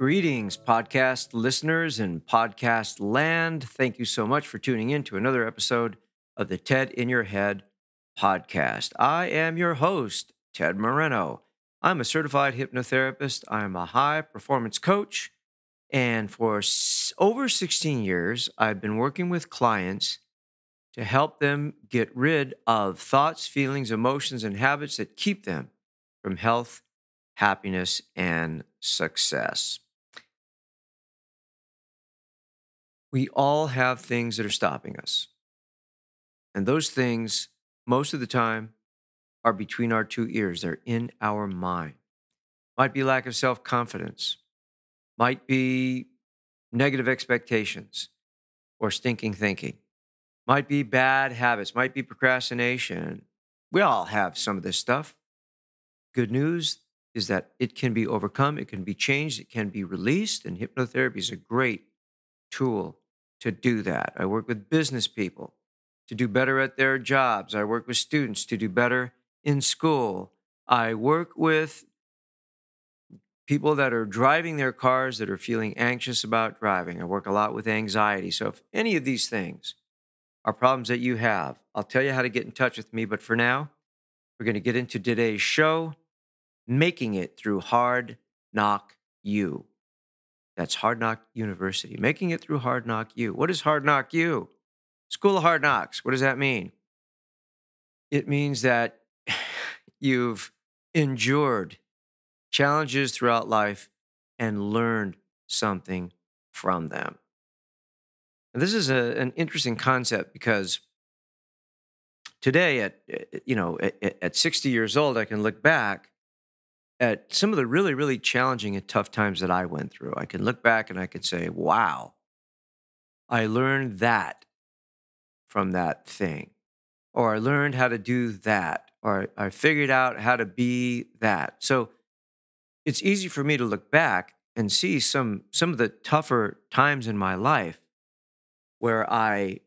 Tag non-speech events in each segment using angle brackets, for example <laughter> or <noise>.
Greetings, podcast listeners and podcast land. Thank you so much for tuning in to another episode of the TED in Your Head podcast. I am your host, Ted Moreno. I'm a certified hypnotherapist, I'm a high performance coach, and for over 16 years, I've been working with clients to help them get rid of thoughts, feelings, emotions, and habits that keep them from health, happiness, and success. We all have things that are stopping us. And those things, most of the time, are between our two ears. They're in our mind. Might be lack of self confidence, might be negative expectations or stinking thinking, might be bad habits, might be procrastination. We all have some of this stuff. Good news is that it can be overcome, it can be changed, it can be released, and hypnotherapy is a great tool to do that. I work with business people to do better at their jobs. I work with students to do better in school. I work with people that are driving their cars that are feeling anxious about driving. I work a lot with anxiety. So, if any of these things are problems that you have, I'll tell you how to get in touch with me. But for now, we're going to get into today's show making it through Hard Knock U. That's Hard Knock University, making it through Hard Knock U. What is Hard Knock U? School of Hard Knocks. What does that mean? It means that <sighs> you've endured challenges throughout life and learned something from them. And this is a, an interesting concept because today at eh, eh, you know at, at 60 years old I can look back at some of the really, really challenging and tough times that I went through. I can look back and I can say, wow, I learned that from that thing. Or I learned how to do that. Or I figured out how to be that. So it's easy for me to look back and see some, some of the tougher times in my life where I,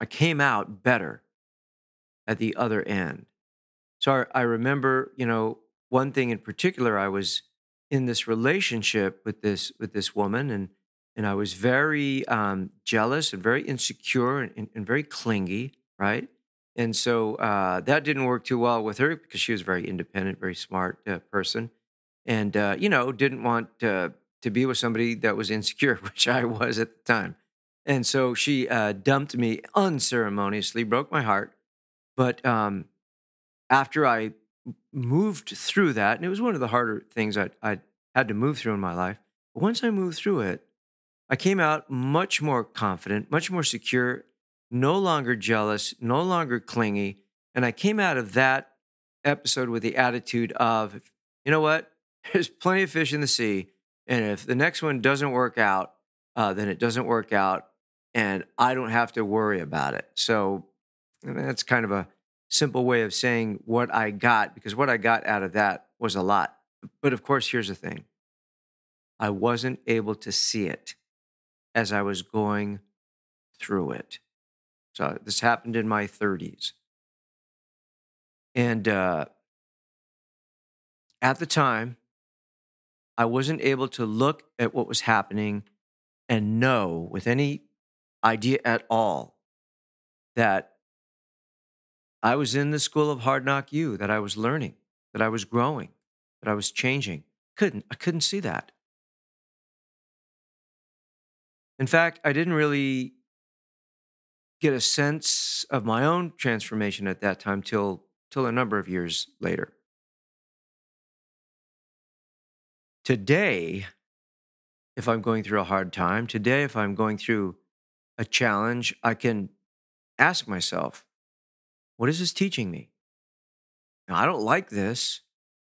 I came out better at the other end. So I, I remember, you know, one thing in particular, I was in this relationship with this with this woman, and and I was very um, jealous and very insecure and, and, very clingy, right? And so uh, that didn't work too well with her because she was a very independent, very smart uh, person, and uh, you know didn't want to to be with somebody that was insecure, <laughs> which I was at the time. And so she uh, dumped me unceremoniously, broke my heart. But um, after I moved through that, and it was one of the harder things I, I had to move through in my life. But once I moved through it, I came out much more confident, much more secure, no longer jealous, no longer clingy. And I came out of that episode with the attitude of, you know what? <laughs> There's plenty of fish in the sea. And if the next one doesn't work out, uh, then it doesn't work out. And I don't have to worry about it. So that's kind of a simple way of saying what I got because what I got out of that was a lot. But of course, here's the thing I wasn't able to see it as I was going through it. So this happened in my 30s. And uh, at the time, I wasn't able to look at what was happening and know with any idea at all that I was in the school of hard knock U that I was learning, that I was growing, that I was changing. Couldn't I couldn't see that. In fact, I didn't really get a sense of my own transformation at that time till till a number of years later. Today, if I'm going through a hard time, today if I'm going through a challenge, I can ask myself, what is this teaching me? Now, I don't like this.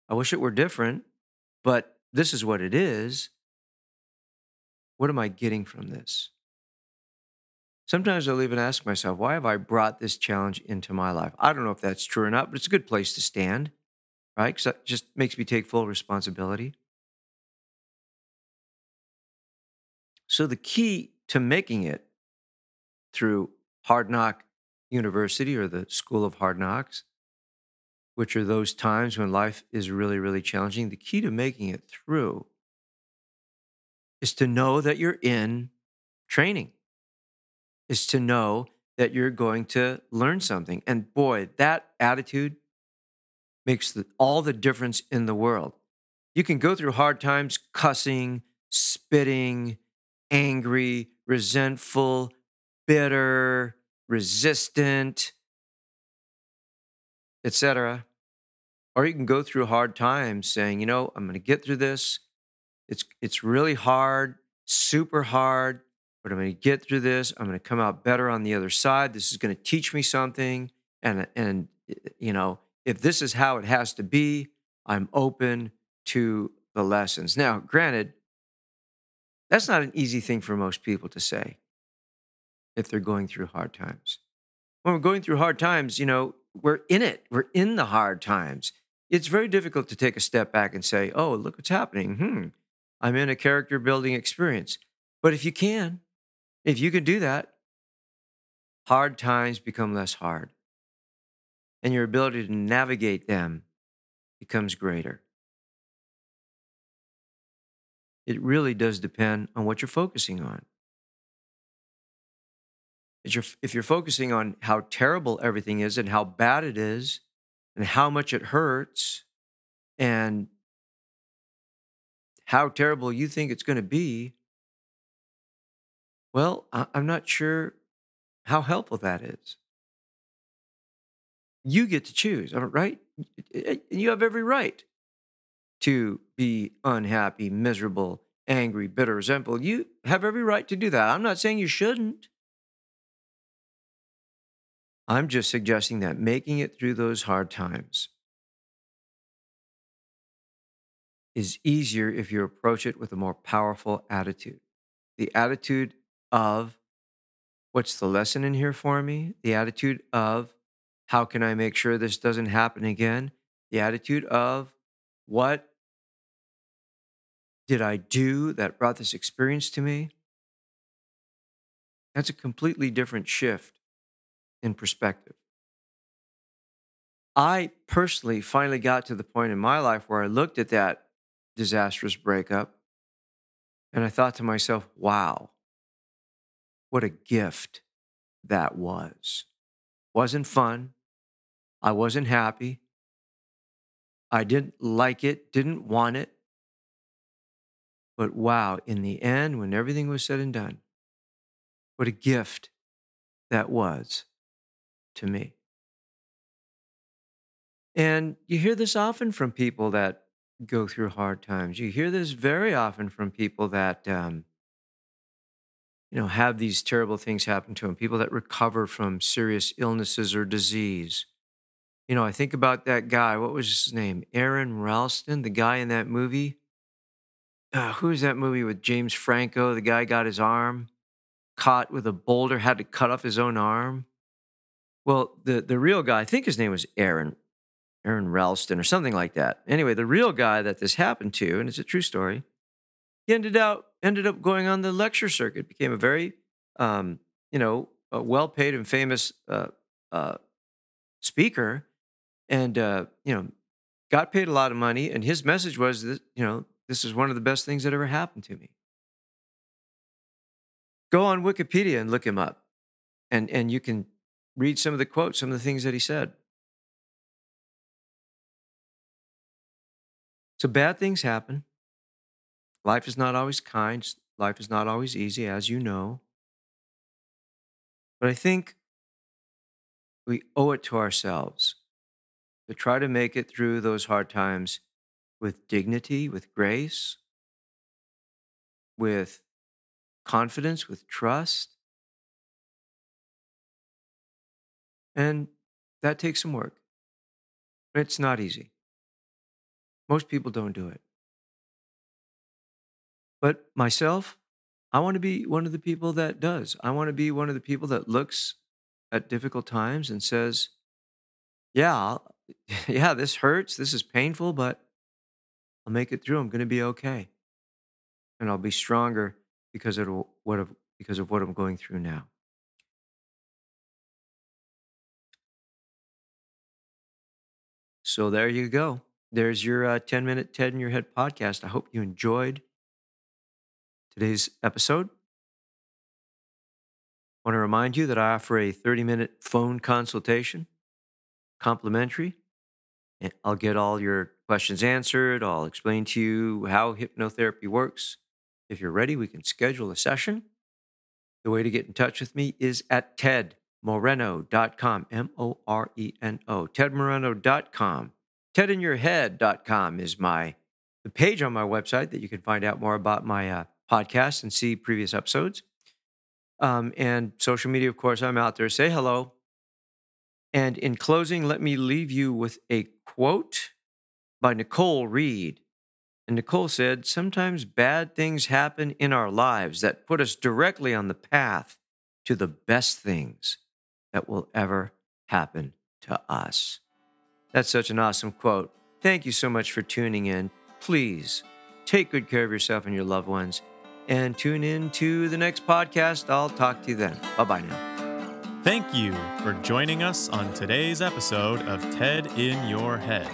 I wish it were different, but this is what it is. What am I getting from this? Sometimes I'll even ask myself, why have I brought this challenge into my life? I don't know if that's true or not, but it's a good place to stand, right? Because that just makes me take full responsibility. So the key to making it through Hard Knock University or the School of Hard Knocks, which are those times when life is really, really challenging, the key to making it through is to know that you're in training is to know that you're going to learn something. And boy, that attitude makes the, all the difference in the world. You can go through hard times cussing, spitting, angry, resentful, bitter, resistant, etc. Or you can go through hard times saying, you know, I'm going to get through this. It's it's really hard, super hard, but I'm going to get through this. I'm going to come out better on the other side. This is going to teach me something. And, and, you know, if this is how it has to be, I'm open to the lessons. Now, granted, that's not an easy thing for most people to say if they're going through hard times. When we're going through hard times, you know, we're in it, we're in the hard times. It's very difficult to take a step back and say, oh, look what's happening. Hmm, I'm in a character building experience. But if you can, if you can do that, hard times become less hard, and your ability to navigate them becomes greater. It really does depend on what you're focusing on. If you're focusing on how terrible everything is and how bad it is and how much it hurts and how terrible you think it's going to be, well, I'm not sure how helpful that is. You get to choose, right? You have every right to be unhappy, miserable, angry, bitter, resentful. You have every right to do that. I'm not saying you shouldn't. I'm just suggesting that making it through those hard times is easier if you approach it with a more powerful attitude. The attitude of what's the lesson in here for me? The attitude of how can I make sure this doesn't happen again? The attitude of what did I do that brought this experience to me? That's a completely different shift in perspective. I personally finally got to the point in my life where I looked at that disastrous breakup and I thought to myself, wow, what a gift that was. Wasn't fun. I wasn't happy. I didn't like it, didn't want it. But wow, in the end, when everything was said and done, what a gift that was to me. And you hear this often from people that go through hard times. You hear this very often from people that um, you know, have these terrible things happen to them, people that recover from serious illnesses or disease. You know, I think about that guy. What was his name? Aron Ralston, the guy in that movie. Uh, that movie with James Franco? The guy got his arm caught with a boulder, had to cut off his own arm. Well, the, the real guy, I think his name was Aron, Aron Ralston or something like that. Anyway, the real guy that this happened to, and it's a true story, he ended out ended up going on the lecture circuit, became a very um, you know well paid and famous uh, uh, speaker, and uh, you know got paid a lot of money. And his message was that you know this is one of the best things that ever happened to me. Go on Wikipedia and look him up, and and you can read some of the quotes, some of the things that he said. So bad things happen. Life is not always kind. Life is not always easy, as you know. But I think we owe it to ourselves to try to make it through those hard times with dignity, with grace, with confidence, with trust. And that takes some work. It's not easy. Most people don't do it. But myself, I want to be one of the people that does. I want to be one of the people that looks at difficult times and says, yeah, <laughs> yeah, this hurts. This is painful, but I'll make it through. I'm going to be okay. And I'll be stronger because of what because of what I'm going through now. So there you go. There's your uh, 10 minute TED in your head podcast. I hope you enjoyed today's episode. I want to remind you that I offer a 30 minute phone consultation, complimentary. And I'll get all your questions answered. I'll explain to you how hypnotherapy works. If you're ready, we can schedule a session. The way to get in touch with me is at tedmoreno.com, M O R E N O, tedmoreno.com. Tedinyourhead.com is my the page on my website that you can find out more about my uh, podcast and see previous episodes. Um, and social media, of course, I'm out there. Say hello. And in closing, let me leave you with a quote by Nicole Reed. And Nicole said, Sometimes bad things happen in our lives that put us directly on the path to the best things that will ever happen to us. That's such an awesome quote. Thank you so much for tuning in. Please take good care of yourself and your loved ones and tune in to the next podcast. I'll talk to you then. Bye bye now. Thank you for joining us on today's episode of TED in Your Head.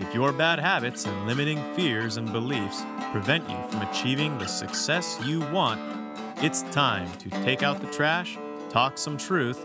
If your bad habits and limiting fears and beliefs prevent you from achieving the success you want, it's time to take out the trash, talk some truth,